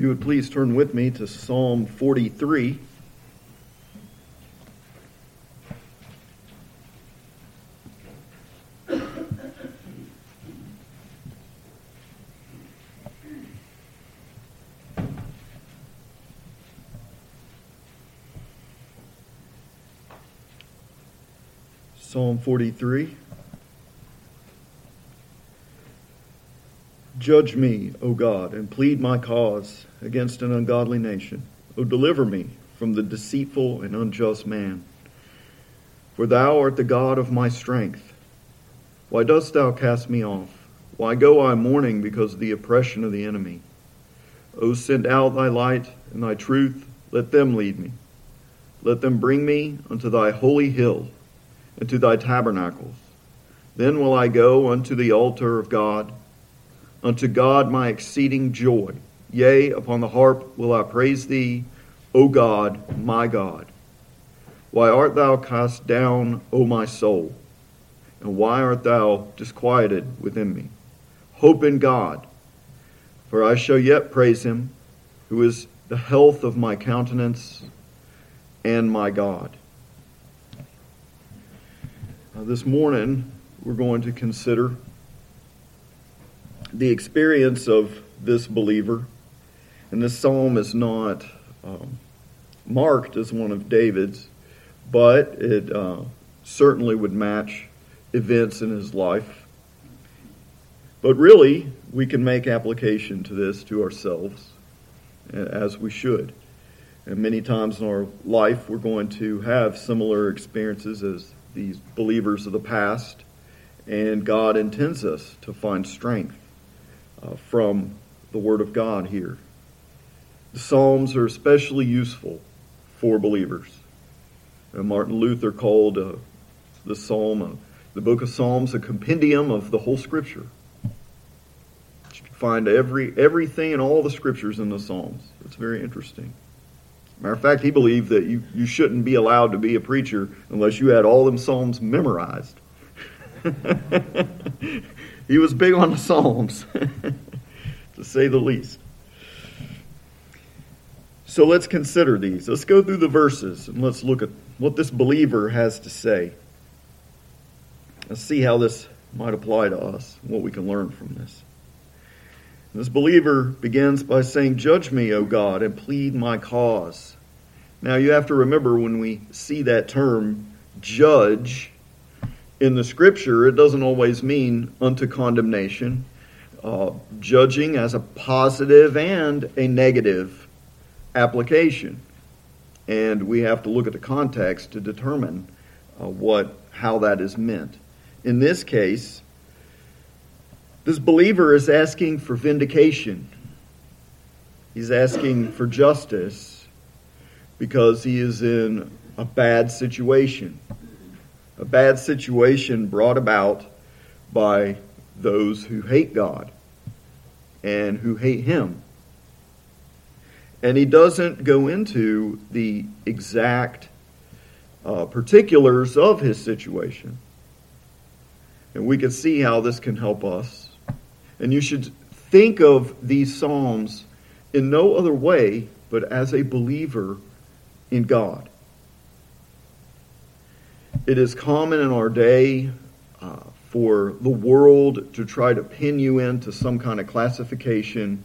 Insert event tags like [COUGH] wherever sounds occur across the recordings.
you would please turn with me to Psalm 43. Psalm 43. Judge me, O God, and plead my cause against an ungodly nation. O deliver me from the deceitful and unjust man. For thou art the God of my strength. Why dost thou cast me off? Why go I mourning because of the oppression of the enemy? O send out thy light and thy truth, let them lead me. Let them bring me unto thy holy hill and to thy tabernacles. Then will I go unto the altar of God Unto God my exceeding joy. Yea, upon the harp will I praise thee, O God, my God. Why art thou cast down, O my soul? And why art thou disquieted within me? Hope in God, for I shall yet praise him, who is the health of my countenance and my God. This morning, we're going to consider the experience of this believer, and this psalm is not um, marked as one of David's, but it uh, certainly would match events in his life. But really, we can make application to this to ourselves, as we should. And many times in our life, we're going to have similar experiences as these believers of the past, and God intends us to find strength uh, from the Word of God here. The Psalms are especially useful for believers. And Martin Luther called uh, the Psalm, uh, the book of Psalms, a compendium of the whole Scripture. You can find every everything in all the Scriptures in the Psalms. It's very interesting. Matter of fact, he believed that you, you shouldn't be allowed to be a preacher unless you had all them Psalms memorized. [LAUGHS] he was big on the Psalms, [LAUGHS] to say the least. So let's consider these. Let's go through the verses and let's look at what this believer has to say. Let's see how this might apply to us, what we can learn from this. This believer begins by saying, Judge me, O God, and plead my cause. Now you have to remember when we see that term, judge, in the scripture, it doesn't always mean unto condemnation. Uh, judging as a positive and a negative application. And we have to look at the context to determine uh, what, how that is meant. In this case, this believer is asking for vindication. He's asking for justice because he is in a bad situation a bad situation brought about by those who hate God and who hate Him. And he doesn't go into the exact uh, particulars of his situation. And we can see how this can help us. And you should think of these Psalms in no other way but as a believer in God. It is common in our day uh, for the world to try to pin you into some kind of classification,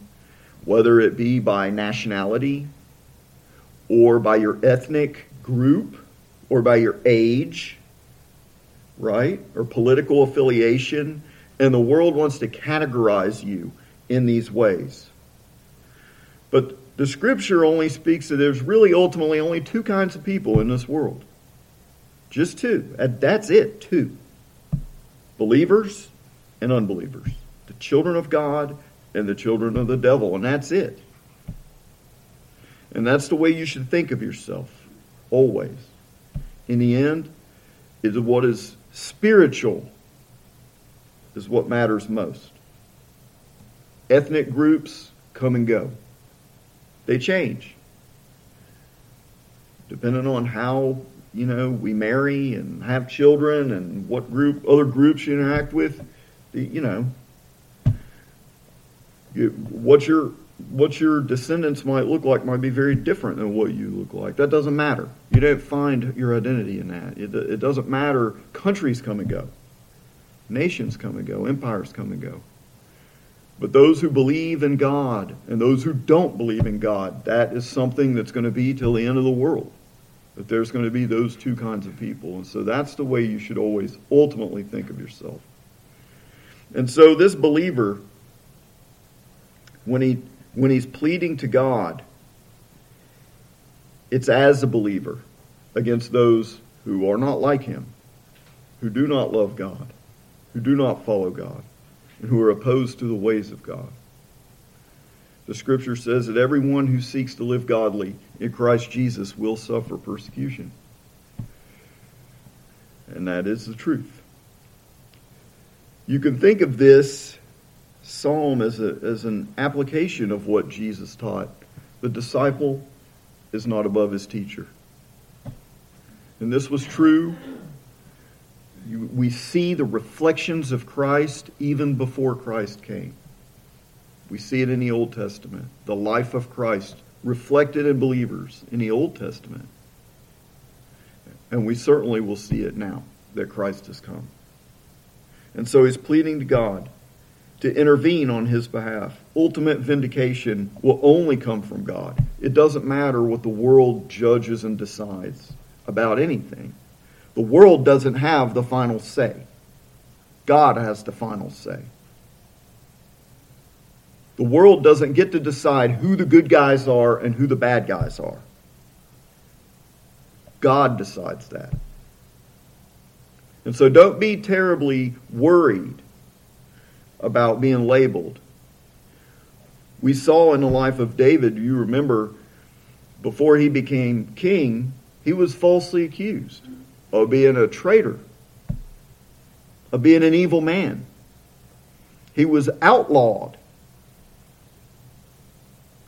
whether it be by nationality or by your ethnic group or by your age, right? Or political affiliation. And the world wants to categorize you in these ways. But the scripture only speaks that there's really ultimately only two kinds of people in this world just two. and That's it, two. Believers and unbelievers. The children of God and the children of the devil. And that's it. And that's the way you should think of yourself, always. In the end, is what is spiritual is what matters most. Ethnic groups come and go. They change. Depending on how you know, we marry and have children and what group, other groups you interact with, you know, what your what your descendants might look like might be very different than what you look like. That doesn't matter. You don't find your identity in that. It, it doesn't matter. Countries come and go, nations come and go, empires come and go. But those who believe in God and those who don't believe in God, that is something that's going to be till the end of the world. That there's going to be those two kinds of people. And so that's the way you should always ultimately think of yourself. And so this believer, when he when he's pleading to God, it's as a believer against those who are not like him, who do not love God, who do not follow God, and who are opposed to the ways of God. The scripture says that everyone who seeks to live godly in Christ Jesus will suffer persecution. And that is the truth. You can think of this psalm as, a, as an application of what Jesus taught. The disciple is not above his teacher. And this was true. We see the reflections of Christ even before Christ came. We see it in the Old Testament. The life of Christ reflected in believers in the Old Testament. And we certainly will see it now that Christ has come. And so he's pleading to God to intervene on his behalf. Ultimate vindication will only come from God. It doesn't matter what the world judges and decides about anything. The world doesn't have the final say. God has the final say. The world doesn't get to decide who the good guys are and who the bad guys are. God decides that. And so don't be terribly worried about being labeled. We saw in the life of David, you remember, before he became king, he was falsely accused of being a traitor, of being an evil man. He was outlawed,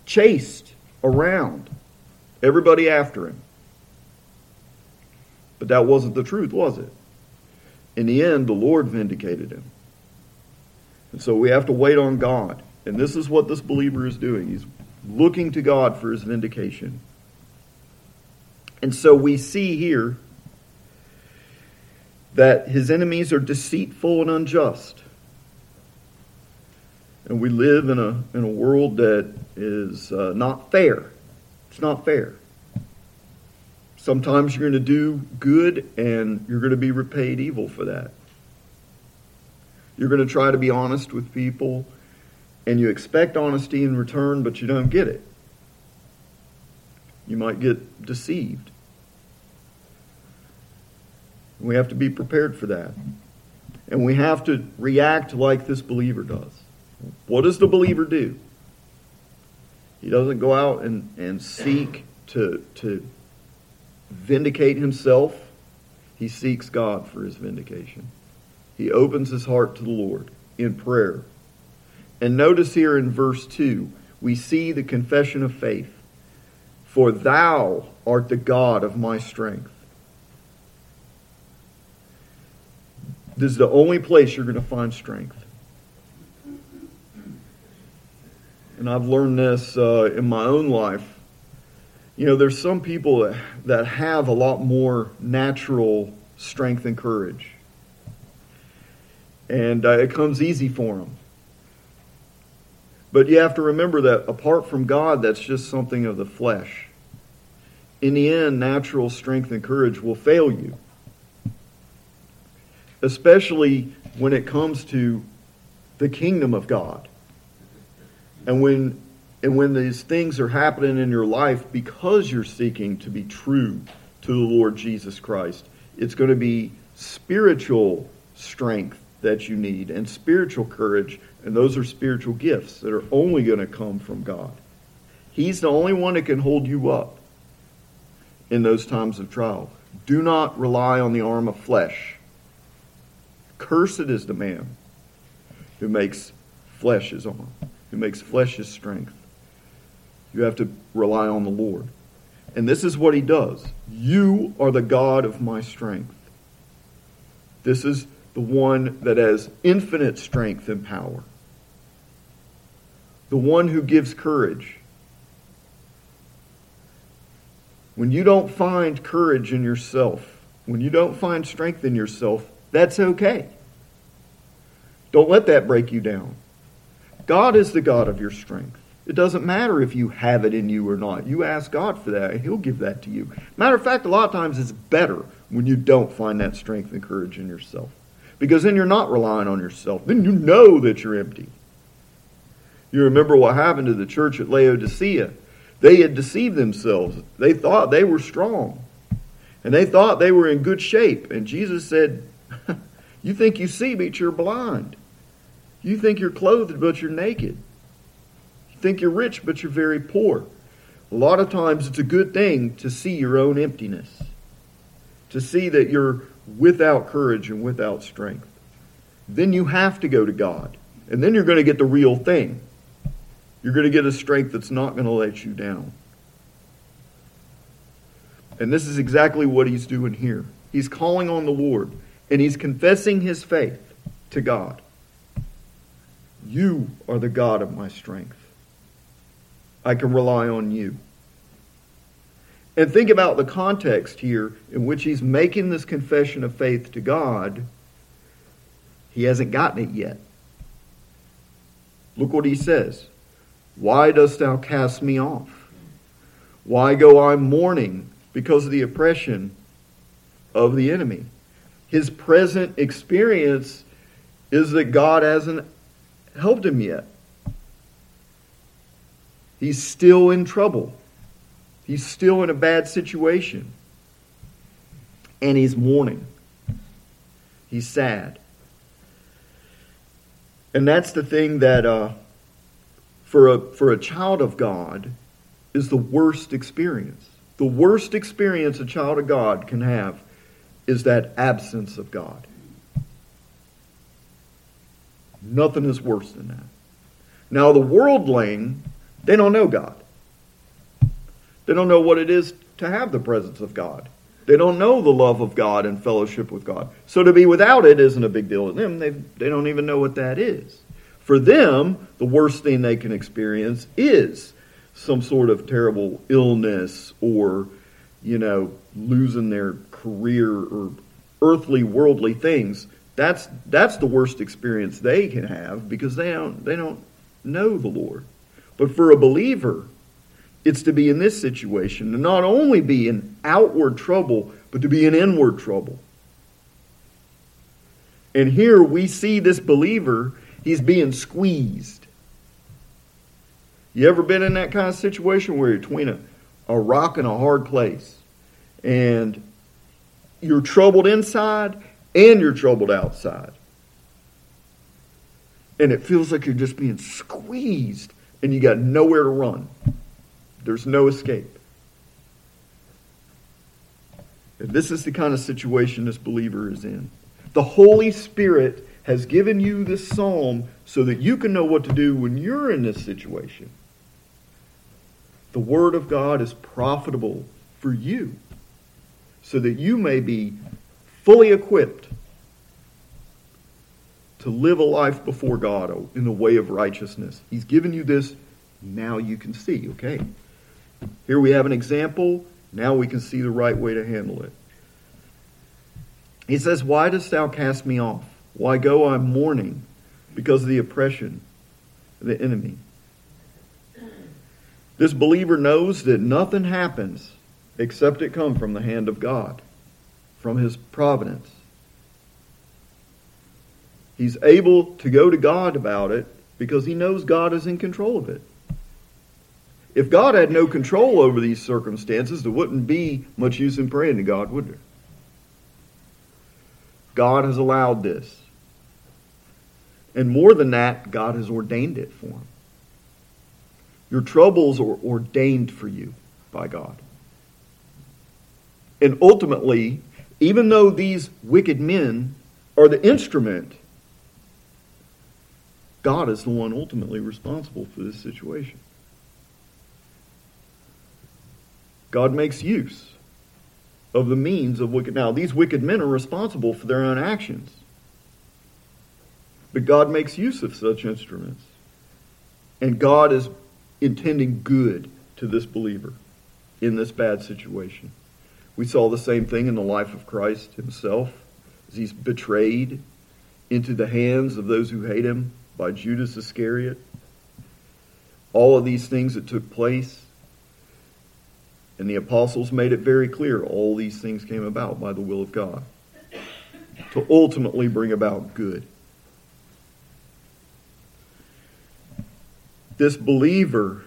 chased around, everybody after him. But that wasn't the truth, was it? In the end, the Lord vindicated him. And so we have to wait on God. And this is what this believer is doing. He's looking to God for his vindication. And so we see here that his enemies are deceitful and unjust. And we live in a, in a world that is uh, not fair. It's not fair. Sometimes you're going to do good and you're going to be repaid evil for that. You're going to try to be honest with people and you expect honesty in return, but you don't get it. You might get deceived. We have to be prepared for that. And we have to react like this believer does. What does the believer do? He doesn't go out and, and seek to, to vindicate himself, he seeks God for his vindication. He opens his heart to the Lord in prayer. And notice here in verse 2, we see the confession of faith. For thou art the God of my strength. This is the only place you're going to find strength. And I've learned this uh, in my own life you know, there's some people that, have a lot more natural strength and courage. And uh, it comes easy for them. But you have to remember that apart from God, that's just something of the flesh. In the end, natural strength and courage will fail you. Especially when it comes to the kingdom of God. And when and when these things are happening in your life because you're seeking to be true to the Lord Jesus Christ, it's going to be spiritual strength that you need and spiritual courage, and those are spiritual gifts that are only going to come from God. He's the only one that can hold you up in those times of trial. Do not rely on the arm of flesh. Cursed is the man who makes flesh his arm, who makes flesh his strength. You have to rely on the Lord. And this is what he does You are the God of my strength. This is the one that has infinite strength and power. the one who gives courage. When you don't find courage in yourself, when you don't find strength in yourself, that's okay. Don't let that break you down. God is the God of your strength. It doesn't matter if you have it in you or not. You ask God for that, and He'll give that to you. Matter of fact, a lot of times it's better when you don't find that strength and courage in yourself. Because then you're not relying on yourself. Then you know that you're empty. You remember what happened to the church at Laodicea. They had deceived themselves. They thought they were strong. And they thought they were in good shape. And Jesus said, [LAUGHS] You think you see, but you're blind. You think you're clothed, but you're naked. You think you're rich, but you're very poor. A lot of times it's a good thing to see your own emptiness, to see that you're without courage and without strength. Then you have to go to God. And then you're going to get the real thing. You're going to get a strength that's not going to let you down. And this is exactly what he's doing here. He's calling on the Lord and he's confessing his faith to God. You are the God of my strength. I can rely on you. And think about the context here in which he's making this confession of faith to God. He hasn't gotten it yet. Look what he says. Why dost thou cast me off? Why go I mourning because of the oppression of the enemy? His present experience is that God hasn't helped him yet. He's still in trouble. He's still in a bad situation. And he's mourning. He's sad. And that's the thing that, uh, for, a, for a child of God, is the worst experience. The worst experience a child of God can have is that absence of God. Nothing is worse than that. Now, the worldling, they don't know God. They don't know what it is to have the presence of God. They don't know the love of God and fellowship with God. So to be without it isn't a big deal to them. They, they don't even know what that is. For them, the worst thing they can experience is some sort of terrible illness or, you know, losing their career or earthly, worldly things. That's, that's the worst experience they can have because they don't, they don't know the Lord. But for a believer, it's to be in this situation, to not only be in outward trouble, but to be in inward trouble. And here we see this believer, he's being squeezed. You ever been in that kind of situation where you're between a, a rock and a hard place? And you're troubled inside and you're troubled outside. And it feels like you're just being squeezed and you got nowhere to run. There's no escape. And this is the kind of situation this believer is in. The Holy Spirit has given you this psalm so that you can know what to do when you're in this situation. The Word of God is profitable for you so that you may be fully equipped to live a life before God in the way of righteousness. He's given you this, now you can see, okay? Here we have an example. Now we can see the right way to handle it. He says, Why dost thou cast me off? Why go I mourning because of the oppression of the enemy? This believer knows that nothing happens except it come from the hand of God, from his providence. He's able to go to God about it because he knows God is in control of it. If God had no control over these circumstances, there wouldn't be much use in praying to God, would there? God has allowed this. And more than that, God has ordained it for him. Your troubles are ordained for you by God. And ultimately, even though these wicked men are the instrument, God is the one ultimately responsible for this situation. God makes use of the means of wicked. Now, these wicked men are responsible for their own actions. But God makes use of such instruments. And God is intending good to this believer in this bad situation. We saw the same thing in the life of Christ himself as he's betrayed into the hands of those who hate him by Judas Iscariot. All of these things that took place. And the apostles made it very clear all these things came about by the will of God to ultimately bring about good. This believer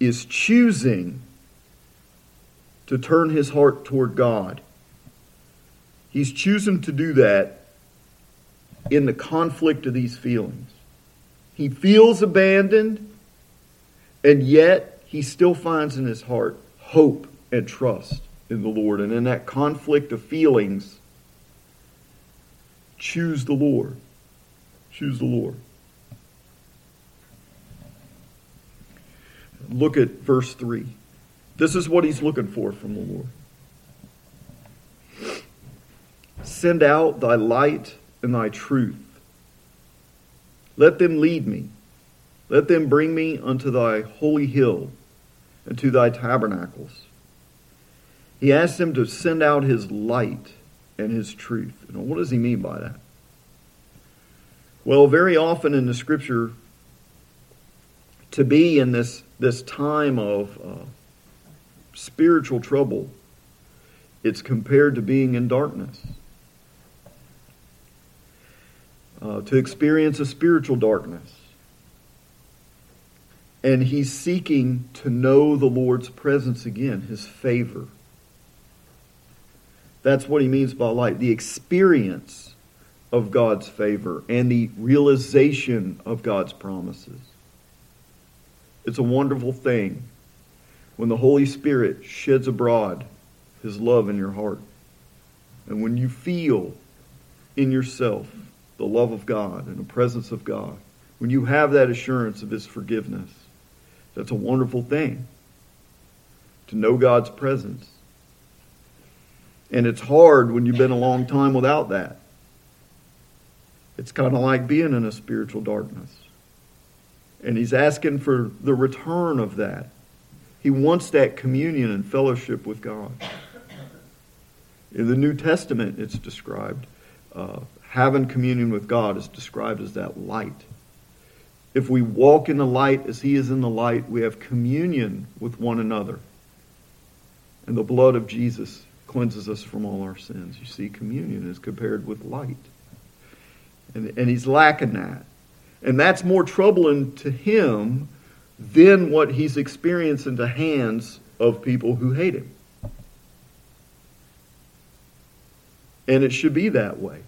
is choosing to turn his heart toward God. He's choosing to do that in the conflict of these feelings. He feels abandoned, and yet he still finds in his heart hope and trust in the Lord. And in that conflict of feelings, choose the Lord. Choose the Lord. Look at verse 3. This is what he's looking for from the Lord. Send out thy light and thy truth. Let them lead me. Let them bring me unto thy holy hill and to thy tabernacles. He asked them to send out his light and his truth. What does he mean by that? Well, very often in the scripture, to be in this, this time of uh, spiritual trouble, it's compared to being in darkness. Uh, to experience a spiritual darkness. And he's seeking to know the Lord's presence again, his favor. That's what he means by light the experience of God's favor and the realization of God's promises. It's a wonderful thing when the Holy Spirit sheds abroad his love in your heart. And when you feel in yourself the love of God and the presence of God, when you have that assurance of his forgiveness, that's a wonderful thing to know God's presence. And it's hard when you've been a long time without that. It's kind of like being in a spiritual darkness. And he's asking for the return of that. He wants that communion and fellowship with God. In the New Testament, it's described uh, having communion with God is described as that light. If we walk in the light as He is in the light, we have communion with one another. And the blood of Jesus cleanses us from all our sins. You see, communion is compared with light. And, and He's lacking that. And that's more troubling to Him than what He's experienced in the hands of people who hate Him. And it should be that way.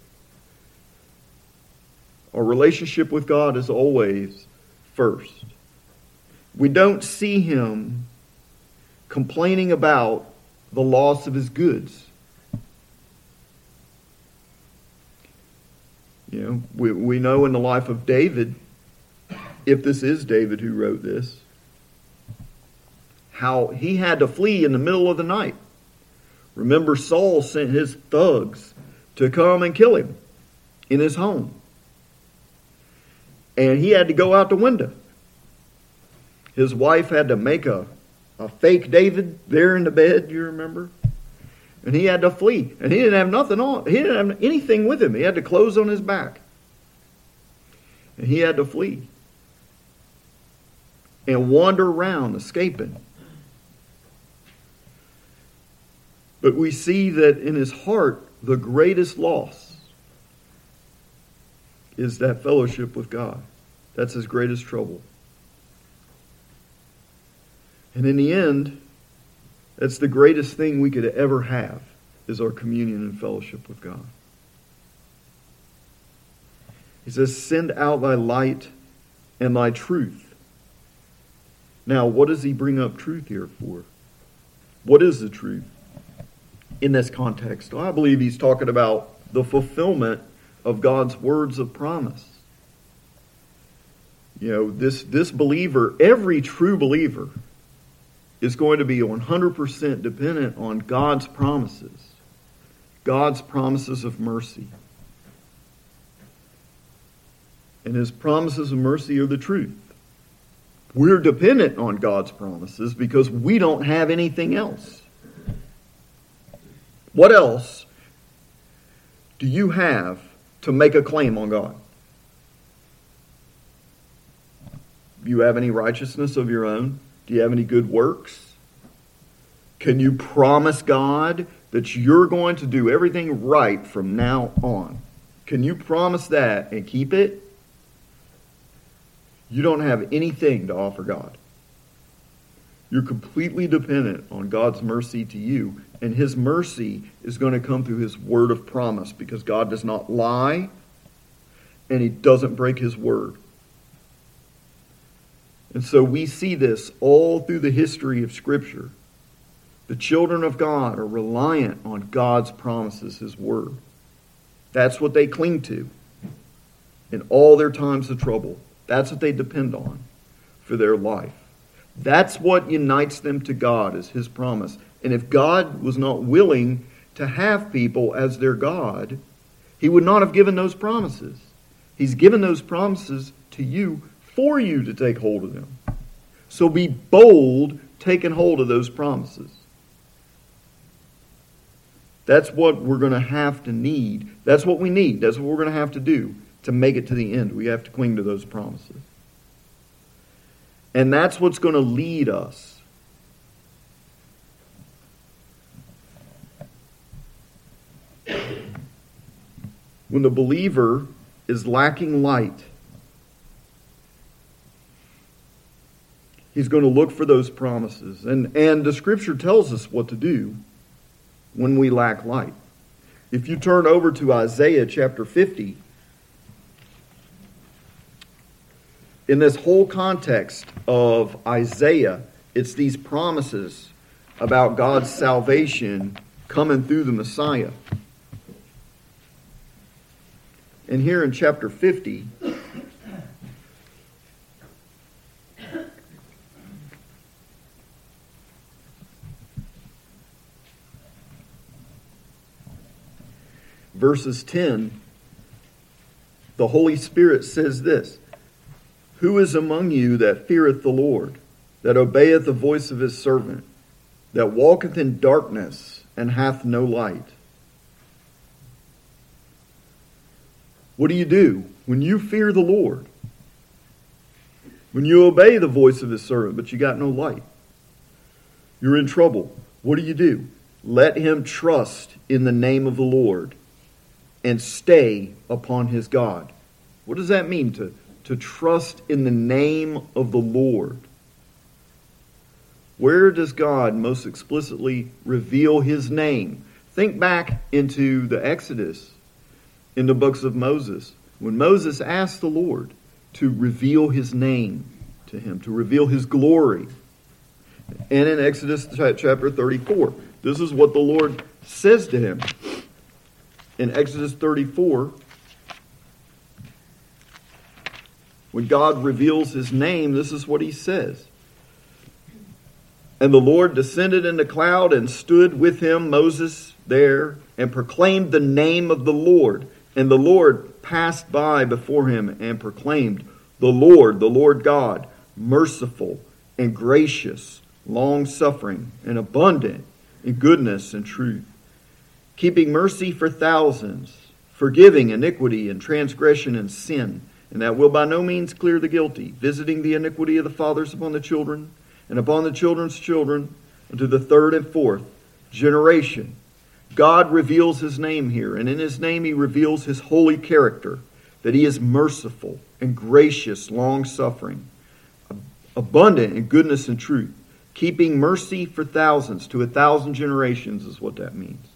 Our relationship with God is always first. We don't see Him complaining about the loss of His goods. You know, we, we know in the life of David, if this is David who wrote this, how he had to flee in the middle of the night. Remember, Saul sent his thugs to come and kill him in his home and he had to go out the window. His wife had to make a, a fake David there in the bed, you remember? And he had to flee. And he didn't have nothing on. He didn't have anything with him. He had the clothes on his back. And he had to flee. And wander around, escaping. But we see that in his heart, the greatest loss is that fellowship with God. That's his greatest trouble. And in the end, that's the greatest thing we could ever have is our communion and fellowship with God. He says, Send out thy light and thy truth. Now, what does he bring up truth here for? What is the truth in this context? Well, I believe he's talking about the fulfillment of God's words of promise. You know, this, this believer, every true believer, is going to be 100% dependent on God's promises, God's promises of mercy. And his promises of mercy are the truth. We're dependent on God's promises because we don't have anything else. What else do you have to make a claim on God? Do you have any righteousness of your own? Do you have any good works? Can you promise God that you're going to do everything right from now on? Can you promise that and keep it? You don't have anything to offer God. You're completely dependent on God's mercy to you, and His mercy is going to come through His word of promise because God does not lie and He doesn't break His word. And so we see this all through the history of Scripture. The children of God are reliant on God's promises, His word. That's what they cling to in all their times of trouble. That's what they depend on for their life. That's what unites them to God, is His promise. And if God was not willing to have people as their God, He would not have given those promises. He's given those promises to you for you to take hold of them. So be bold taking hold of those promises. That's what we're going to have to need. That's what we need. That's what we're going to have to do to make it to the end. We have to cling to those promises. And that's what's going to lead us. When the believer is lacking light, he's going to look for those promises. And, and the scripture tells us what to do when we lack light. If you turn over to Isaiah chapter 50, in this whole context of Isaiah, it's these promises about God's salvation coming through the Messiah. And here in chapter 50, verses 10, the Holy Spirit says this Who is among you that feareth the Lord, that obeyeth the voice of his servant, that walketh in darkness and hath no light? What do you do when you fear the Lord? When you obey the voice of his servant, but you got no light? You're in trouble. What do you do? Let him trust in the name of the Lord and stay upon his God. What does that mean to, to trust in the name of the Lord? Where does God most explicitly reveal his name? Think back into the Exodus in the books of Moses. When Moses asked the Lord to reveal his name to him, to reveal his glory. And in Exodus chapter 34, this is what the Lord says to him in Exodus 34, when God reveals his name, this is what he says. And the Lord descended in the cloud and stood with him, Moses, there, and proclaimed the name of the Lord. And the Lord passed by before him and proclaimed, The Lord, the Lord God, merciful and gracious, long suffering, and abundant in goodness and truth keeping mercy for thousands, forgiving iniquity and transgression and sin, and that will by no means clear the guilty, visiting the iniquity of the fathers upon the children, and upon the children's children, unto the third and fourth generation. God reveals his name here, and in his name he reveals his holy character, that he is merciful and gracious, long suffering, abundant in goodness and truth, keeping mercy for thousands to a thousand generations, is what that means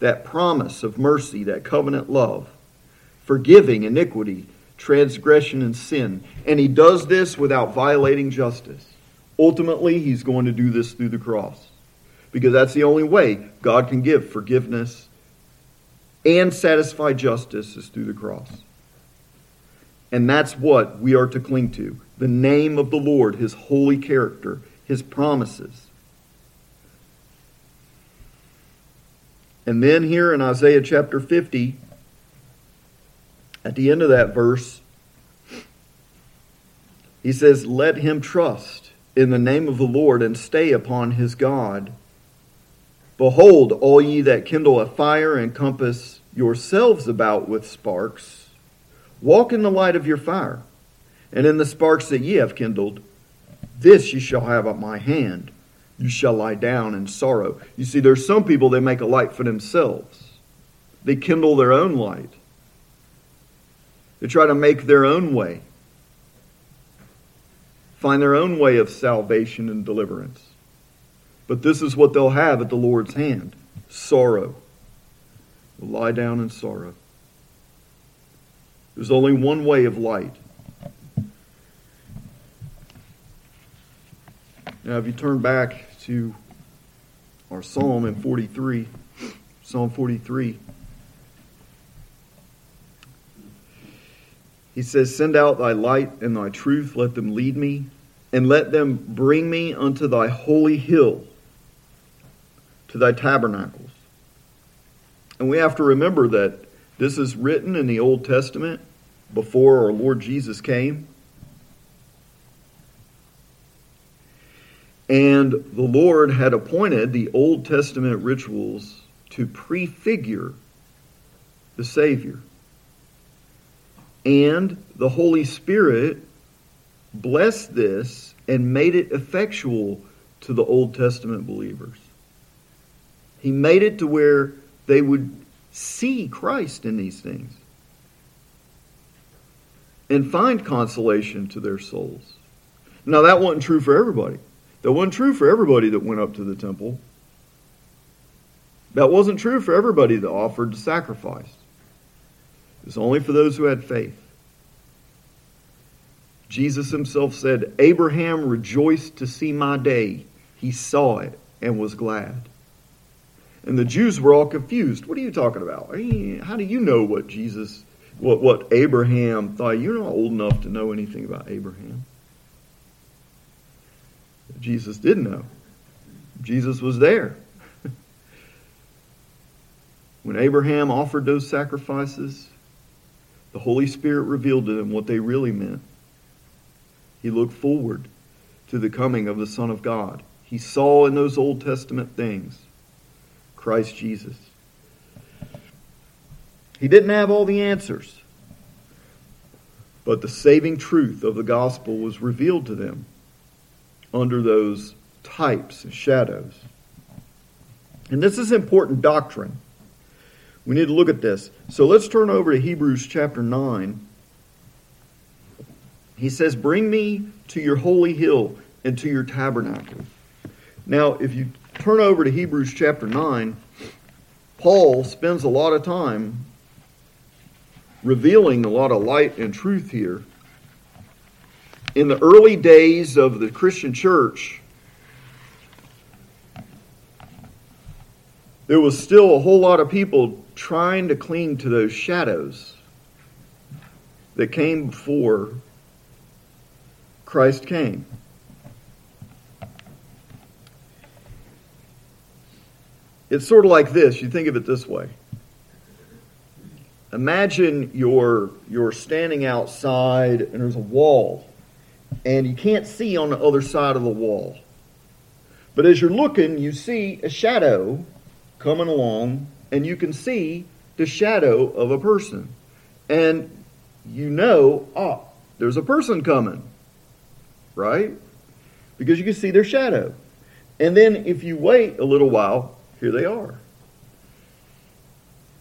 that promise of mercy, that covenant love, forgiving iniquity, transgression, and sin. And he does this without violating justice. Ultimately, he's going to do this through the cross. Because that's the only way God can give forgiveness and satisfy justice is through the cross. And that's what we are to cling to the name of the Lord, his holy character, his promises. And then here in Isaiah chapter 50, at the end of that verse, He says, Let him trust in the name of the Lord and stay upon his God. Behold, all ye that kindle a fire and compass yourselves about with sparks, walk in the light of your fire, and in the sparks that ye have kindled, this ye shall have at my hand. You shall lie down in sorrow. You see, there's some people they make a light for themselves. They kindle their own light. They try to make their own way find their own way of salvation and deliverance. But this is what they'll have at the Lord's hand sorrow. They'll lie down in sorrow. There's only one way of light. Now, if you turn back to our psalm in 43, Psalm 43, He says, Send out thy light and thy truth, let them lead me, and let them bring me unto thy holy hill, to thy tabernacles. And we have to remember that this is written in the Old Testament before our Lord Jesus came. And the Lord had appointed the Old Testament rituals to prefigure the Savior. And the Holy Spirit blessed this and made it effectual to the Old Testament believers. He made it to where they would see Christ in these things and find consolation to their souls. Now, that wasn't true for everybody. That wasn't true for everybody that went up to the temple. That wasn't true for everybody that offered the sacrifice. It was only for those who had faith. Jesus himself said, Abraham rejoiced to see my day. He saw it and was glad. And the Jews were all confused. What are you talking about? How do you know what Jesus, what, what Abraham thought? You're not old enough to know anything about Abraham. Jesus did know. Jesus was there. [LAUGHS] when Abraham offered those sacrifices, the Holy Spirit revealed to them what they really meant. He looked forward to the coming of the Son of God. He saw in those Old Testament things Christ Jesus. He didn't have all the answers, but the saving truth of the gospel was revealed to them under those types and shadows. And this is important doctrine. We need to look at this. So let's turn over to Hebrews chapter 9. He says, Bring me to your holy hill and to your tabernacle. Now, if you turn over to Hebrews chapter 9, Paul spends a lot of time revealing a lot of light and truth here. In the early days of the Christian church, there was still a whole lot of people trying to cling to those shadows that came before Christ came. It's sort of like this. You think of it this way. Imagine you're, you're standing outside and there's a wall, and you can't see on the other side of the wall. But as you're looking, you see a shadow coming along, and you can see the shadow of a person. And you know, oh, there's a person coming right? Because you can see their shadow. And then if you wait a little while, here they are.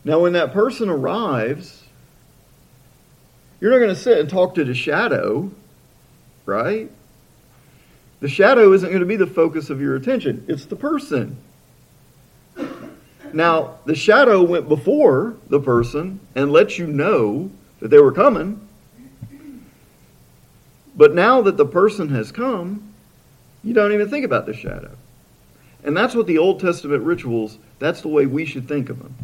Now, when that person arrives, you're not going to sit and talk to the shadow, right? The shadow isn't going to be the focus of your attention, it's the person. Now, the shadow went before the person and let you know that they were coming. But now that the person has come, you don't even think about the shadow. And that's what the Old Testament rituals, that's the way we should think of them.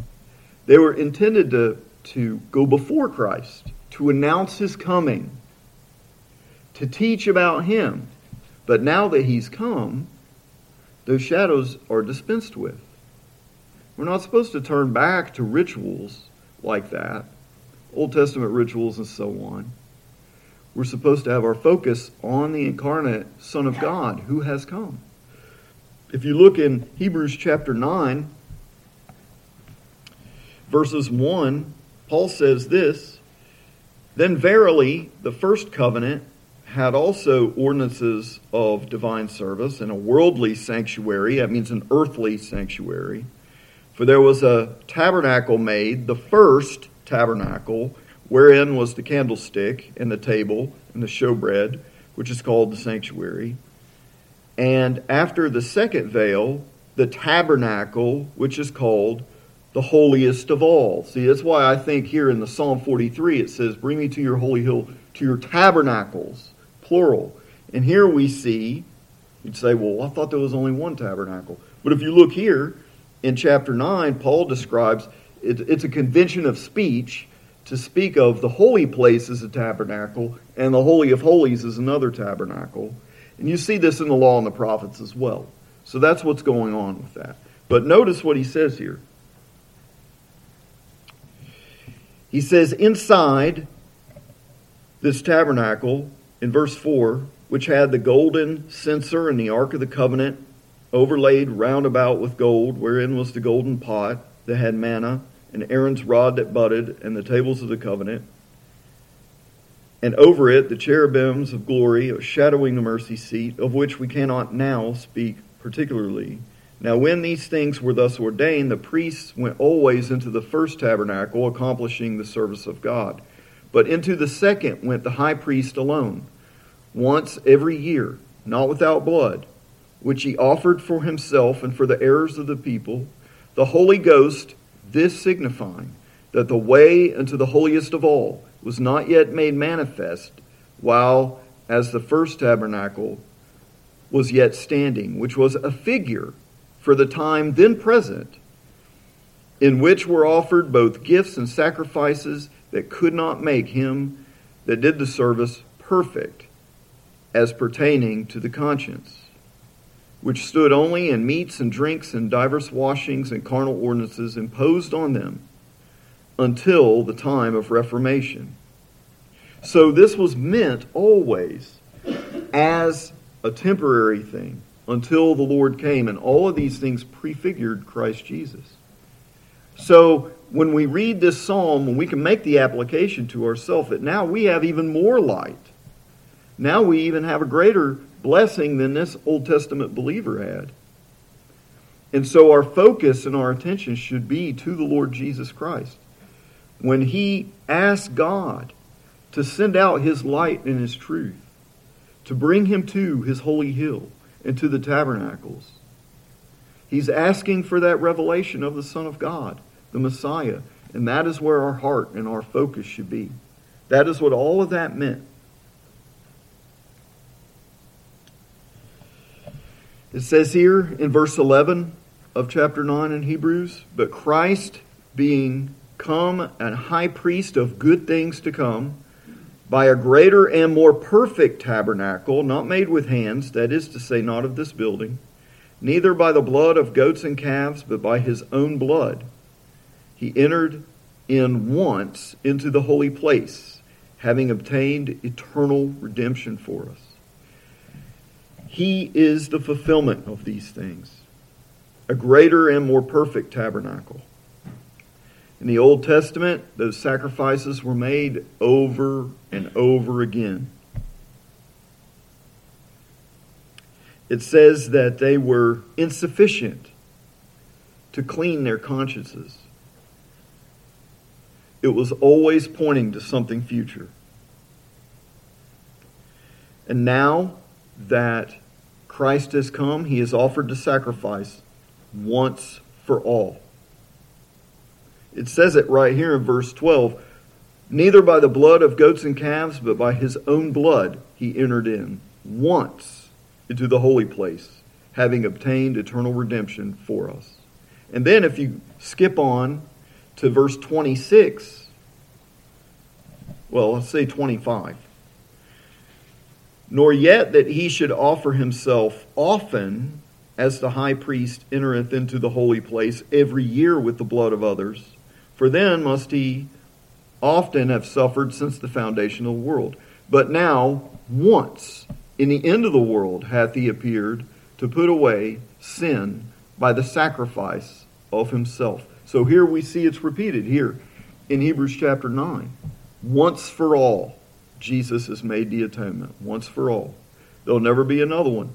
They were intended to, to go before Christ, to announce his coming, to teach about him. But now that he's come, those shadows are dispensed with. We're not supposed to turn back to rituals like that, Old Testament rituals and so on. We're supposed to have our focus on the incarnate Son of God who has come. If you look in Hebrews chapter 9, verses 1, Paul says this Then verily, the first covenant had also ordinances of divine service and a worldly sanctuary. That means an earthly sanctuary. For there was a tabernacle made, the first tabernacle wherein was the candlestick and the table and the showbread, which is called the sanctuary. And after the second veil, the tabernacle, which is called the holiest of all. See, that's why I think here in the Psalm 43 it says, Bring me to your holy hill, to your tabernacles, plural. And here we see, you'd say, Well, I thought there was only one tabernacle. But if you look here in chapter 9, Paul describes it, it's a convention of speech to speak of the holy place as a tabernacle and the Holy of Holies as another tabernacle. And you see this in the law and the prophets as well. So that's what's going on with that. But notice what he says here. He says, inside this tabernacle, in verse 4, which had the golden censer and the ark of the covenant overlaid round about with gold, wherein was the golden pot that had manna and Aaron's rod that budded, and the tables of the covenant. And over it the cherubims of glory, shadowing the mercy seat, of which we cannot now speak particularly. Now, when these things were thus ordained, the priests went always into the first tabernacle, accomplishing the service of God. But into the second went the high priest alone, once every year, not without blood, which he offered for himself and for the errors of the people. The Holy Ghost this signifying that the way into the holiest of all was not yet made manifest, while as the first tabernacle was yet standing, which was a figure for the time then present, in which were offered both gifts and sacrifices that could not make him that did the service perfect as pertaining to the conscience which stood only in meats and drinks and divers washings and carnal ordinances imposed on them until the time of Reformation. So this was meant always as a temporary thing until the Lord came, and all of these things prefigured Christ Jesus. So when we read this psalm, when we can make the application to ourselves, that now we have even more light. Now we even have a greater blessing than this Old Testament believer had. And so our focus and our attention should be to the Lord Jesus Christ. When he asked God to send out his light and his truth, to bring him to his holy hill and to the tabernacles, he's asking for that revelation of the Son of God, the Messiah. And that is where our heart and our focus should be. That is what all of that meant. It says here in verse 11 of chapter 9 in Hebrews, but Christ being come a high priest of good things to come, by a greater and more perfect tabernacle, not made with hands, that is to say, not of this building, neither by the blood of goats and calves, but by his own blood, he entered in once into the holy place, having obtained eternal redemption for us. He is the fulfillment of these things, a greater and more perfect tabernacle. In the Old Testament, those sacrifices were made over and over again. It says that they were insufficient to clean their consciences. It was always pointing to something future. And now that Christ has come, he has offered to sacrifice once for all. It says it right here in verse 12 Neither by the blood of goats and calves, but by his own blood he entered in once into the holy place, having obtained eternal redemption for us. And then if you skip on to verse 26, well, let's say 25 nor yet that he should offer himself often as the high priest entereth into the holy place every year with the blood of others. For then must he often have suffered since the foundation of the world. But now, once, in the end of the world, hath he appeared to put away sin by the sacrifice of himself. So here we see it's repeated here in Hebrews chapter 9. Once for all, Jesus has made the atonement. Once for all. There'll never be another one.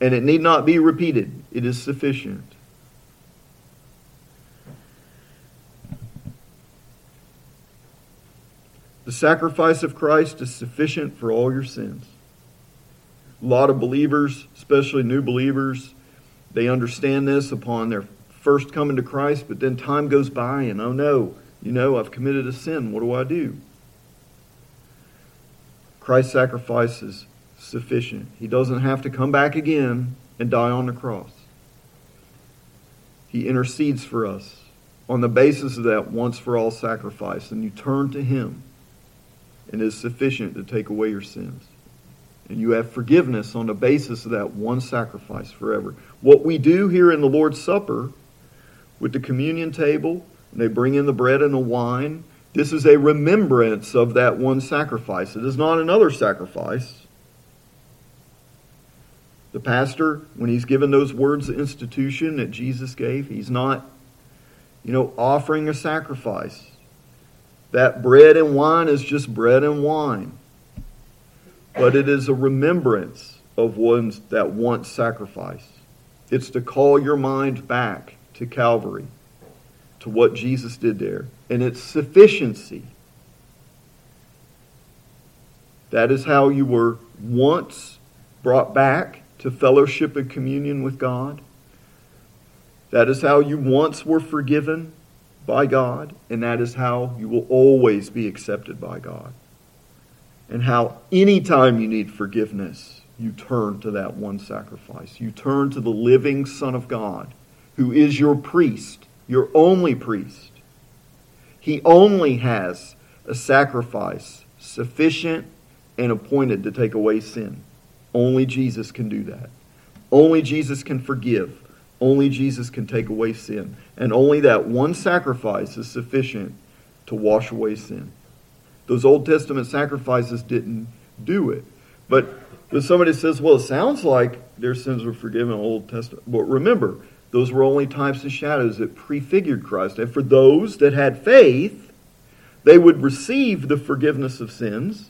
And it need not be repeated, it is sufficient. The sacrifice of Christ is sufficient for all your sins. A lot of believers, especially new believers, they understand this upon their first coming to Christ, but then time goes by and, oh no, you know, I've committed a sin. What do I do? Christ's sacrifice is sufficient. He doesn't have to come back again and die on the cross. He intercedes for us on the basis of that once for all sacrifice, and you turn to Him, and is sufficient to take away your sins. And you have forgiveness on the basis of that one sacrifice forever. What we do here in the Lord's Supper with the communion table, and they bring in the bread and the wine. This is a remembrance of that one sacrifice. It is not another sacrifice. The pastor, when he's given those words of institution that Jesus gave, he's not, you know, offering a sacrifice. That bread and wine is just bread and wine but it is a remembrance of one's that once sacrifice. It's to call your mind back to Calvary, to what Jesus did there, and its sufficiency. That is how you were once brought back to fellowship and communion with God. That is how you once were forgiven by God, and that is how you will always be accepted by God and how anytime you need forgiveness, you turn to that one sacrifice. You turn to the living Son of God, who is your priest, your only priest. He only has a sacrifice sufficient and appointed to take away sin. Only Jesus can do that. Only Jesus can forgive. Only Jesus can take away sin. And only that one sacrifice is sufficient to wash away sin. Those Old Testament sacrifices didn't do it. But when somebody says, well, it sounds like their sins were forgiven in the Old Testament. But remember, those were only types and shadows that prefigured Christ. And for those that had faith, they would receive the forgiveness of sins.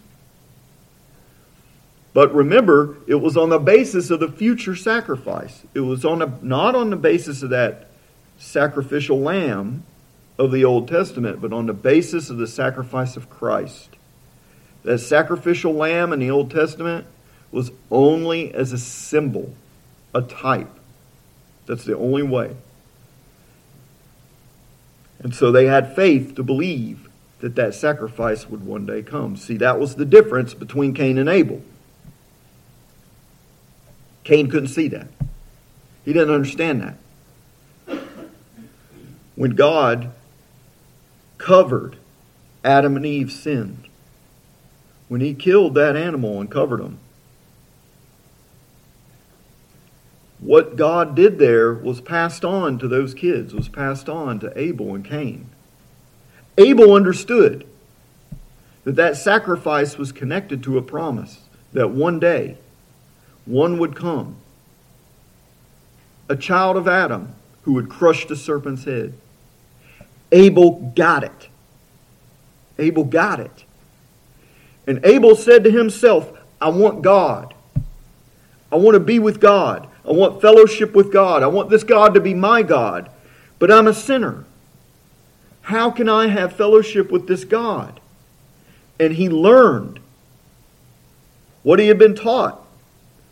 But remember, it was on the basis of the future sacrifice. It was on a, not on the basis of that sacrificial lamb of the Old Testament, but on the basis of the sacrifice of Christ. That sacrificial lamb in the Old Testament was only as a symbol, a type. That's the only way. And so they had faith to believe that that sacrifice would one day come. See, that was the difference between Cain and Abel. Cain couldn't see that. He didn't understand that. When God covered Adam and Eve's sin, When he killed that animal and covered them, what God did there was passed on to those kids, was passed on to Abel and Cain. Abel understood that that sacrifice was connected to a promise that one day one would come, a child of Adam who would crush the serpent's head. Abel got it. Abel got it. And Abel said to himself, I want God. I want to be with God. I want fellowship with God. I want this God to be my God. But I'm a sinner. How can I have fellowship with this God? And he learned what he had been taught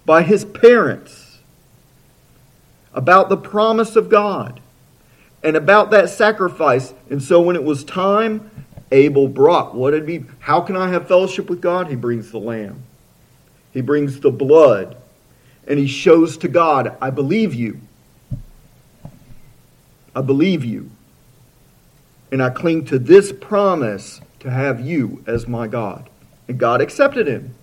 by his parents about the promise of God and about that sacrifice. And so when it was time, Abel brought what did he how can I have fellowship with God? He brings the lamb. He brings the blood. And he shows to God, I believe you. I believe you. And I cling to this promise to have you as my God. And God accepted him.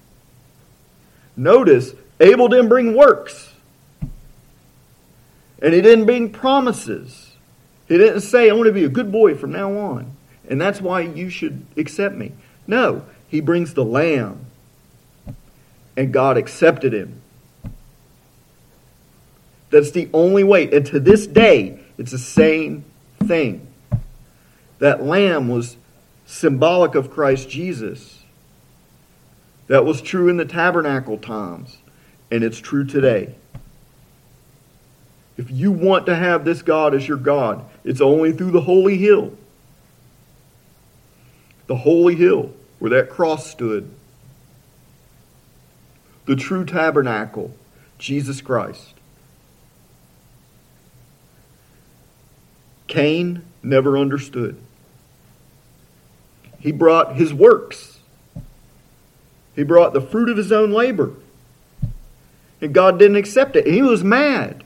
Notice, Abel didn't bring works. And he didn't bring promises. He didn't say, I want to be a good boy from now on, and that's why you should accept me. No, he brings the lamb, and God accepted him. That's the only way. And to this day, it's the same thing. That lamb was symbolic of Christ Jesus. That was true in the tabernacle times, and it's true today. If you want to have this God as your God, it's only through the holy hill. The holy hill where that cross stood. The true tabernacle, Jesus Christ. Cain never understood. He brought his works. He brought the fruit of his own labor. And God didn't accept it. He was mad.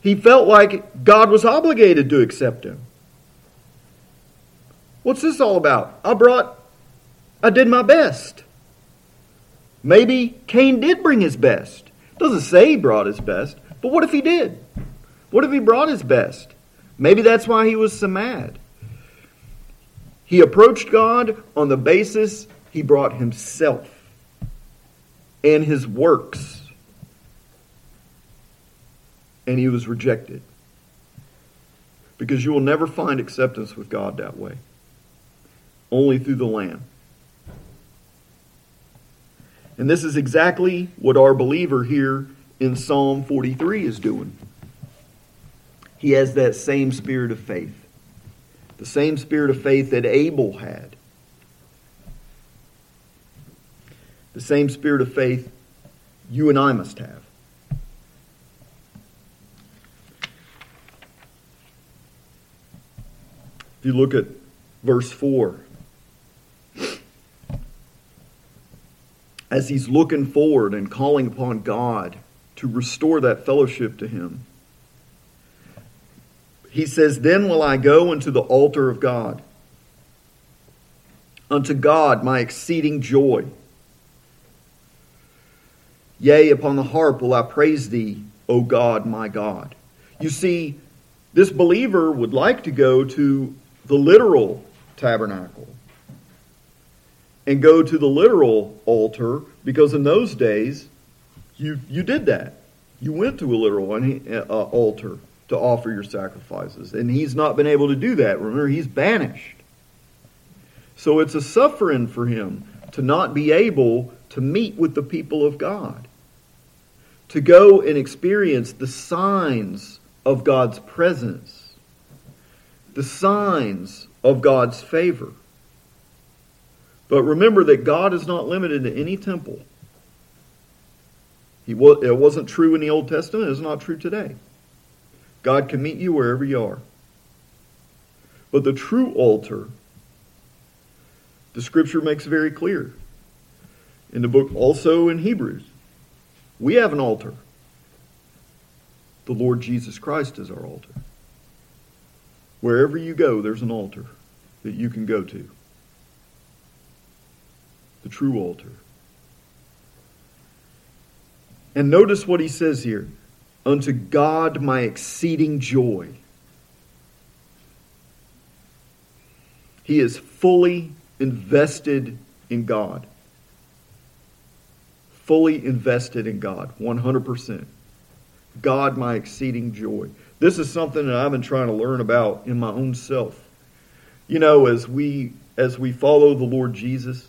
He felt like God was obligated to accept him. What's this all about? I brought, I did my best. Maybe Cain did bring his best. Doesn't say he brought his best, but what if he did? What if he brought his best? Maybe that's why he was so mad. He approached God on the basis he brought himself and his works, and he was rejected. Because you will never find acceptance with God that way, only through the Lamb. And this is exactly what our believer here in Psalm 43 is doing. He has that same spirit of faith, the same spirit of faith that Abel had, the same spirit of faith you and I must have. If you look at verse 4, as he's looking forward and calling upon God to restore that fellowship to him. He says, Then will I go unto the altar of God, unto God my exceeding joy. Yea, upon the harp will I praise thee, O God, my God. You see, this believer would like to go to the literal tabernacle and go to the literal altar because in those days you you did that. You went to a literal uh, altar to offer your sacrifices, and he's not been able to do that. Remember, he's banished. So it's a suffering for him to not be able to meet with the people of God, to go and experience the signs of God's presence, the signs of God's favor. But remember that God is not limited to any temple. He was, it wasn't true in the Old Testament. It's not true today. God can meet you wherever you are. But the true altar, the scripture makes very clear. In the book, also in Hebrews, we have an altar. The Lord Jesus Christ is our altar. Wherever you go, there's an altar that you can go to the true altar. And notice what he says here Unto God my exceeding joy. He is fully invested in God. Fully invested in God, 100%. God, my exceeding joy. This is something that I've been trying to learn about in my own self. You know, as we as we follow the Lord Jesus,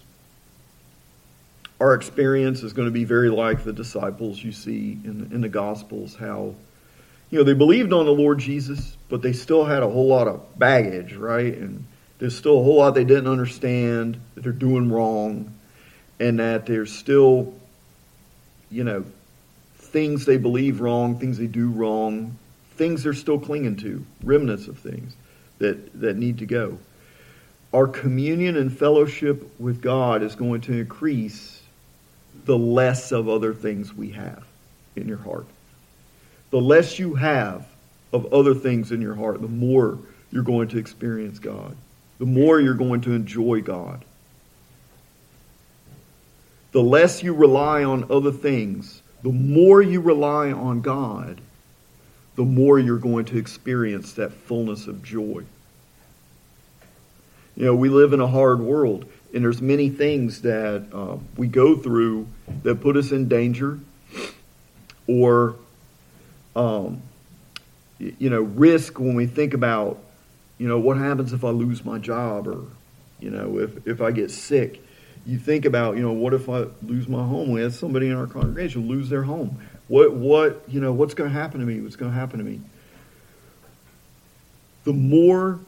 our experience is going to be very like the disciples you see in, in the Gospels, how, you know, they believed on the Lord Jesus, but they still had a whole lot of baggage, right? And there's still a whole lot they didn't understand, that they're doing wrong, and that there's still, you know, things they believe wrong, things they do wrong, things they're still clinging to, remnants of things that, that need to go. Our communion and fellowship with God is going to increase the less of other things we have in your heart. The less you have of other things in your heart, the more you're going to experience God. The more you're going to enjoy God. The less you rely on other things, the more you rely on God, the more you're going to experience that fullness of joy. You know, we live in a hard world, and there's many things that uh, we go through that put us in danger, or um, you know, risk when we think about, you know, what happens if I lose my job, or you know, if if I get sick. You think about, you know, what if I lose my home? We had somebody in our congregation lose their home. What what you know, what's going to happen to me? What's going to happen to me? The more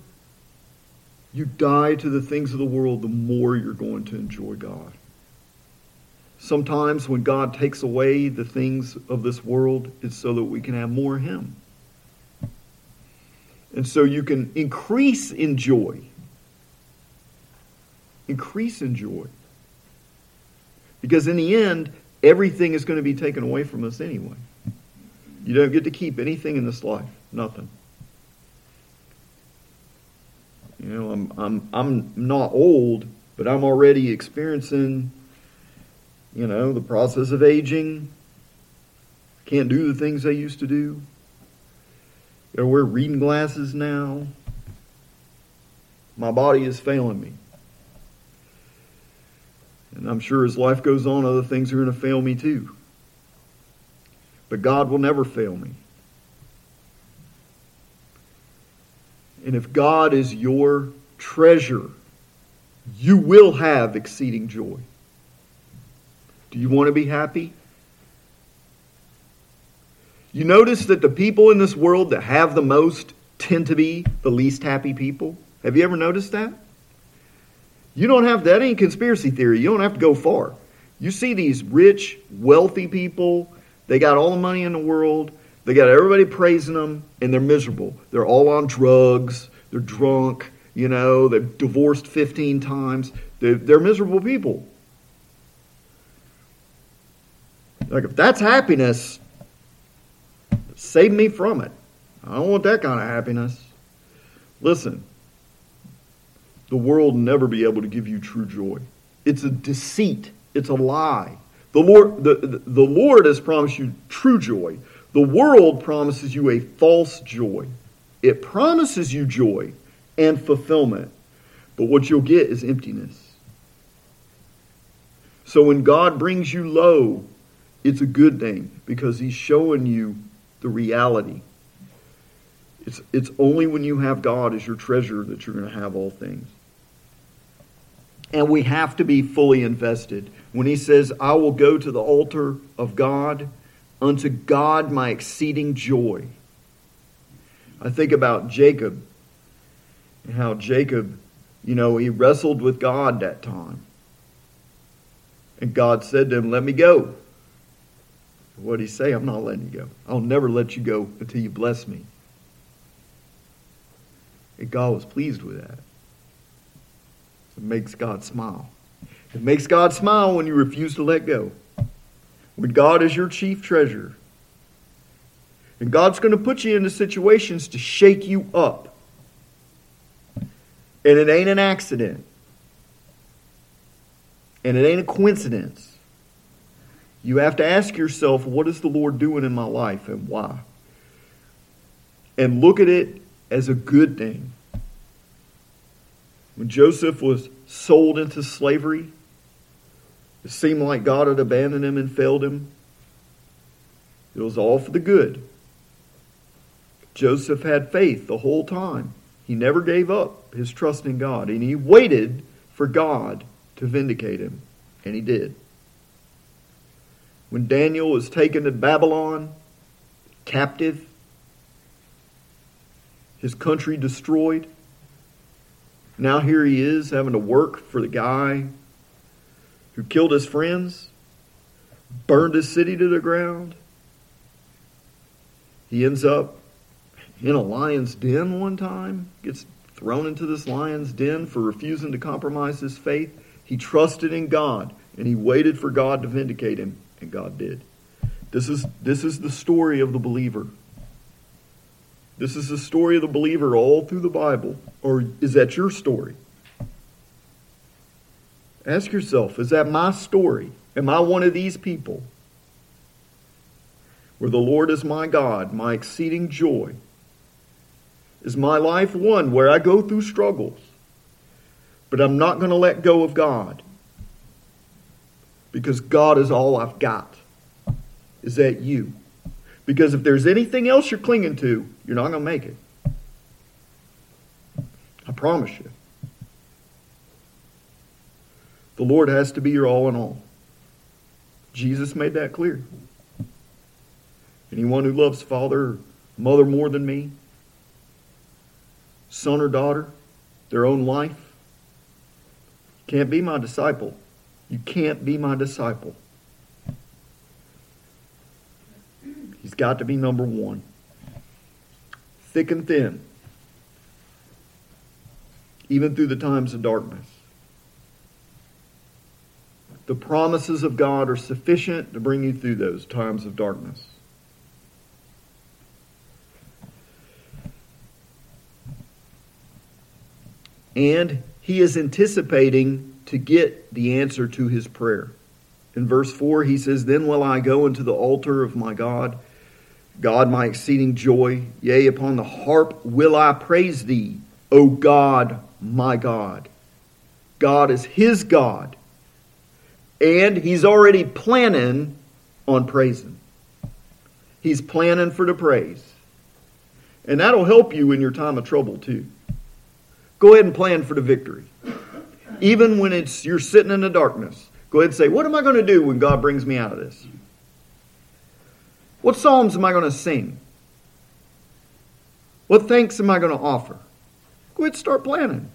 you die to the things of the world, the more you're going to enjoy God. Sometimes when God takes away the things of this world, it's so that we can have more of Him. And so you can increase in joy. Increase in joy. Because in the end, everything is going to be taken away from us anyway. You don't get to keep anything in this life. Nothing. You know, I'm I'm I'm not old, but I'm already experiencing, you know, the process of aging. Can't do the things I used to do. I wear reading glasses now. My body is failing me. And I'm sure as life goes on, other things are going to fail me too. But God will never fail me. And if God is your treasure, you will have exceeding joy. Do you want to be happy? You notice that the people in this world that have the most tend to be the least happy people? Have you ever noticed that? You don't have that ain't conspiracy theory. You don't have to go far. You see these rich, wealthy people, they got all the money in the world, they got everybody praising them, and they're miserable. They're all on drugs. They're drunk. You know, they've divorced 15 times. They're, they're miserable people. Like, if that's happiness, save me from it. I don't want that kind of happiness. Listen, the world never be able to give you true joy. It's a deceit, it's a lie. The Lord, the, the Lord has promised you true joy. The world promises you a false joy. It promises you joy and fulfillment, but what you'll get is emptiness. So when God brings you low, it's a good thing because He's showing you the reality. It's, it's only when you have God as your treasure that you're going to have all things. And we have to be fully invested. When he says, I will go to the altar of God, unto God my exceeding joy. I think about Jacob and how Jacob, you know, he wrestled with God that time. And God said to him, Let me go. What did he say? I'm not letting you go. I'll never let you go until you bless me. And God was pleased with that. It makes God smile. It makes God smile when you refuse to let go. When God is your chief treasure. And God's going to put you into situations to shake you up. And it ain't an accident. And it ain't a coincidence. You have to ask yourself, what is the Lord doing in my life and why? And look at it as a good thing. When Joseph was sold into slavery, it seemed like God had abandoned him and failed him. It was all for the good. Joseph had faith the whole time. He never gave up his trust in God, and he waited for God to vindicate him, and he did. When Daniel was taken to Babylon, captive, his country destroyed, now here he is having to work for the guy who killed his friends, burned his city to the ground. He ends up in a lion's den one time, gets thrown into this lion's den for refusing to compromise his faith. He trusted in God and he waited for God to vindicate him, and God did. This is, this is the story of the believer. This is the story of the believer all through the Bible. Or is that your story? Ask yourself, is that my story? Am I one of these people? Where the Lord is my God, my exceeding joy. Is my life one where I go through struggles? but I'm not going to let go of God because God is all I've got. Is that you? Because if there's anything else you're clinging to, you're not going to make it. I promise you. The Lord has to be your all in all. Jesus made that clear. Anyone who loves father or mother more than me, son or daughter, their own life, can't be my disciple. You can't be my disciple. He's got to be number one. Thick and thin, even through the times of darkness. The promises of God are sufficient to bring you through those times of darkness. And he is anticipating to get the answer to his prayer. In verse 4, he says, Then will I go into the altar of my God, God my exceeding joy. Yea, upon the harp will I praise thee, O God, my God. God is his God. And he's already planning on praising. He's planning for the praise. And that'll help you in your time of trouble, too. Go ahead and plan for the victory. Even when it's you're sitting in the darkness, go ahead and say, What am I going to do when God brings me out of this? What psalms am I going to sing? What thanks am I going to offer? Go ahead start planning.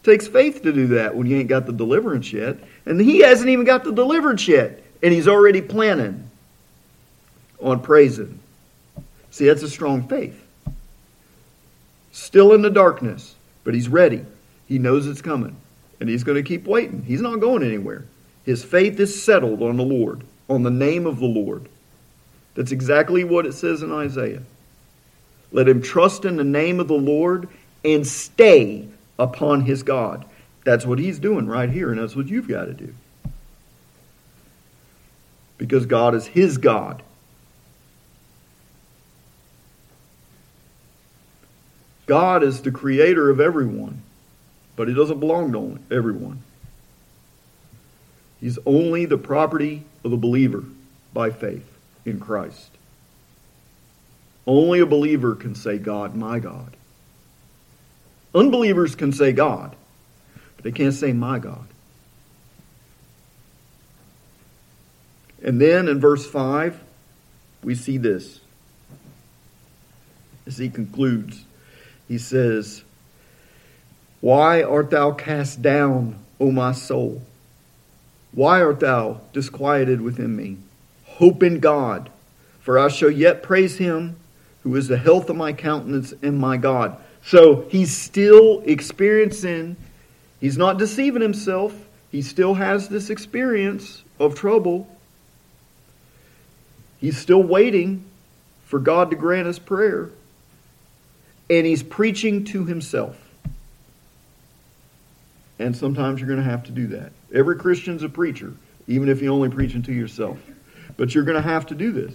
It takes faith to do that when you ain't got the deliverance yet. And he hasn't even got the deliverance yet. And he's already planning on praising. See, that's a strong faith. Still in the darkness, but he's ready. He knows it's coming. And he's going to keep waiting. He's not going anywhere. His faith is settled on the Lord, on the name of the Lord. That's exactly what it says in Isaiah. Let him trust in the name of the Lord and stay upon his God. That's what he's doing right here, and that's what you've got to do. Because God is his God. God is the creator of everyone, but he doesn't belong to everyone. He's only the property of the believer by faith in Christ. Only a believer can say, God, my God. Unbelievers can say God, but they can't say my God. And then in verse 5, we see this. As he concludes, he says, Why art thou cast down, O my soul? Why art thou disquieted within me? Hope in God, for I shall yet praise him who is the health of my countenance and my God. So he's still experiencing, he's not deceiving himself. He still has this experience of trouble. He's still waiting for God to grant his prayer and he's preaching to himself. And sometimes you're going to have to do that. Every Christian's a preacher, even if you're only preaching to yourself. But you're going to have to do this.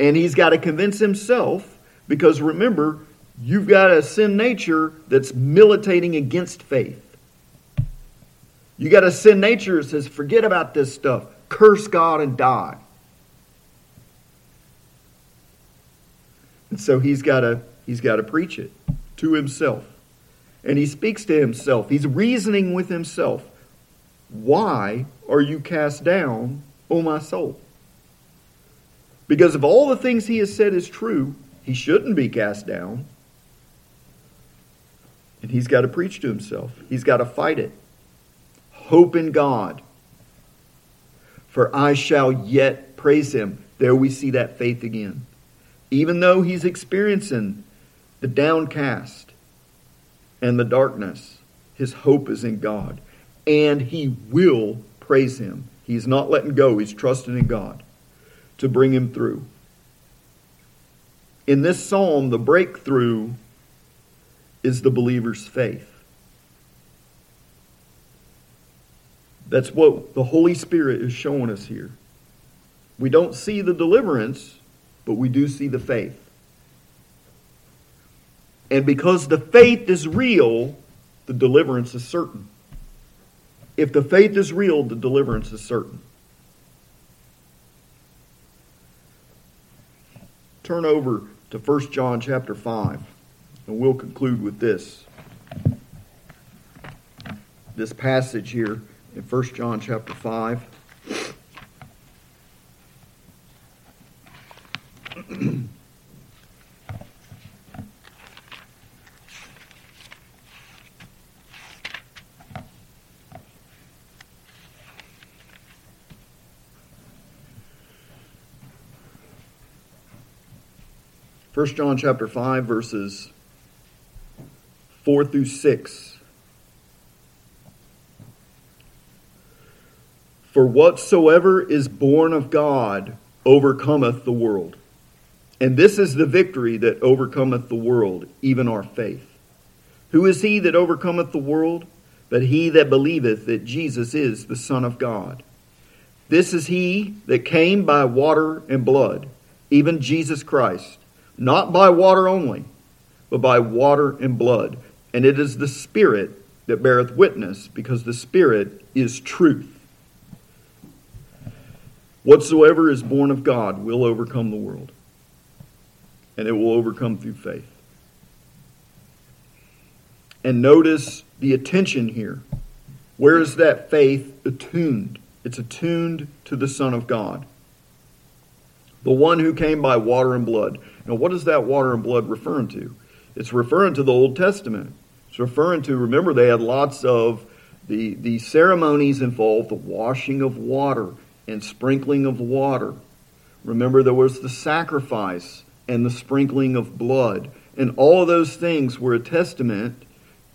And he's got to convince himself because remember, you've got a sin nature that's militating against faith. You got a sin nature that says, forget about this stuff, curse God and die. And so he's got to He's got to preach it to himself. And he speaks to himself. He's reasoning with himself. Why are you cast down, O my soul? Because if all the things he has said is true, he shouldn't be cast down. And he's got to preach to himself. He's got to fight it. Hope in God. For I shall yet praise him. There we see that faith again. Even though he's experiencing the downcast, and the darkness. His hope is in God. And he will praise him. He's not letting go, he's trusting in God to bring him through. In this psalm, the breakthrough is the believer's faith. That's what the Holy Spirit is showing us here. We don't see the deliverance, but we do see the faith. And because the faith is real, the deliverance is certain. If the faith is real, the deliverance is certain. Turn over to 1 John chapter 5, and we'll conclude with this. This passage here in 1 John chapter 5. 1 John chapter 5 verses 4 through 6. For whatsoever is born of God overcometh the world. And this is the victory that overcometh the world, even our faith. Who is he that overcometh the world? But he that believeth that Jesus is the Son of God. This is he that came by water and blood, even Jesus Christ not by water only, but by water and blood. And it is the Spirit that beareth witness, because the Spirit is truth. Whatsoever is born of God will overcome the world, and it will overcome through faith. And notice the attention here. Where is that faith attuned? It's attuned to the Son of God, the one who came by water and blood. Now, what is that water and blood referring to? It's referring to the Old Testament. It's referring to, remember, they had lots of the, the ceremonies involved the washing of water and sprinkling of water. Remember, there was the sacrifice and the sprinkling of blood. And all of those things were a testament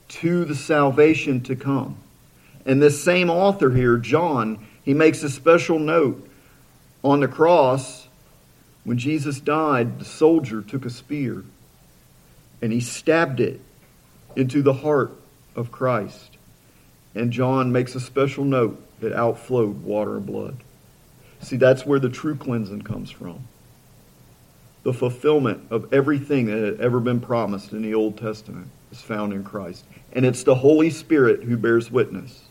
to the salvation to come. And this same author here, John, he makes a special note on the cross when Jesus died, the soldier took a spear and he stabbed it into the heart of Christ. And John makes a special note it outflowed water and blood. See, that's where the true cleansing comes from. The fulfillment of everything that had ever been promised in the Old Testament is found in Christ. And it's the Holy Spirit who bears witness.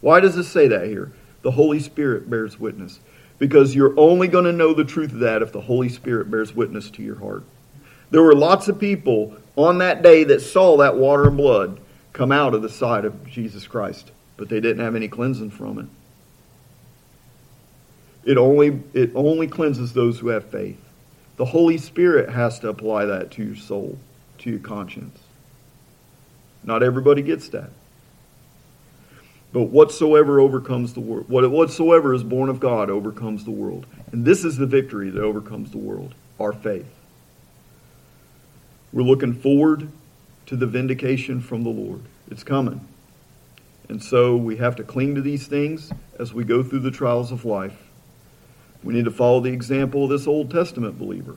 Why does it say that here? The Holy Spirit bears witness because you're only going to know the truth of that if the Holy Spirit bears witness to your heart. There were lots of people on that day that saw that water and blood come out of the side of Jesus Christ, but they didn't have any cleansing from it. It only, it only cleanses those who have faith. The Holy Spirit has to apply that to your soul, to your conscience. Not everybody gets that. But whatsoever overcomes the world, whatsoever is born of God overcomes the world. And this is the victory that overcomes the world our faith. We're looking forward to the vindication from the Lord. It's coming. And so we have to cling to these things as we go through the trials of life. We need to follow the example of this Old Testament believer.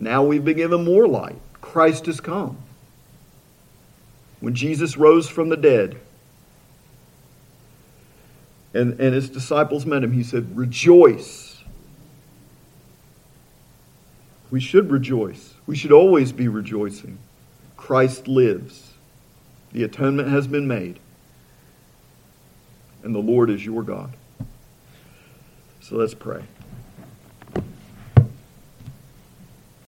Now we've been given more light. Christ has come. When Jesus rose from the dead, and, and his disciples met him, he said, Rejoice. We should rejoice. We should always be rejoicing. Christ lives. The atonement has been made. And the Lord is your God. So let's pray.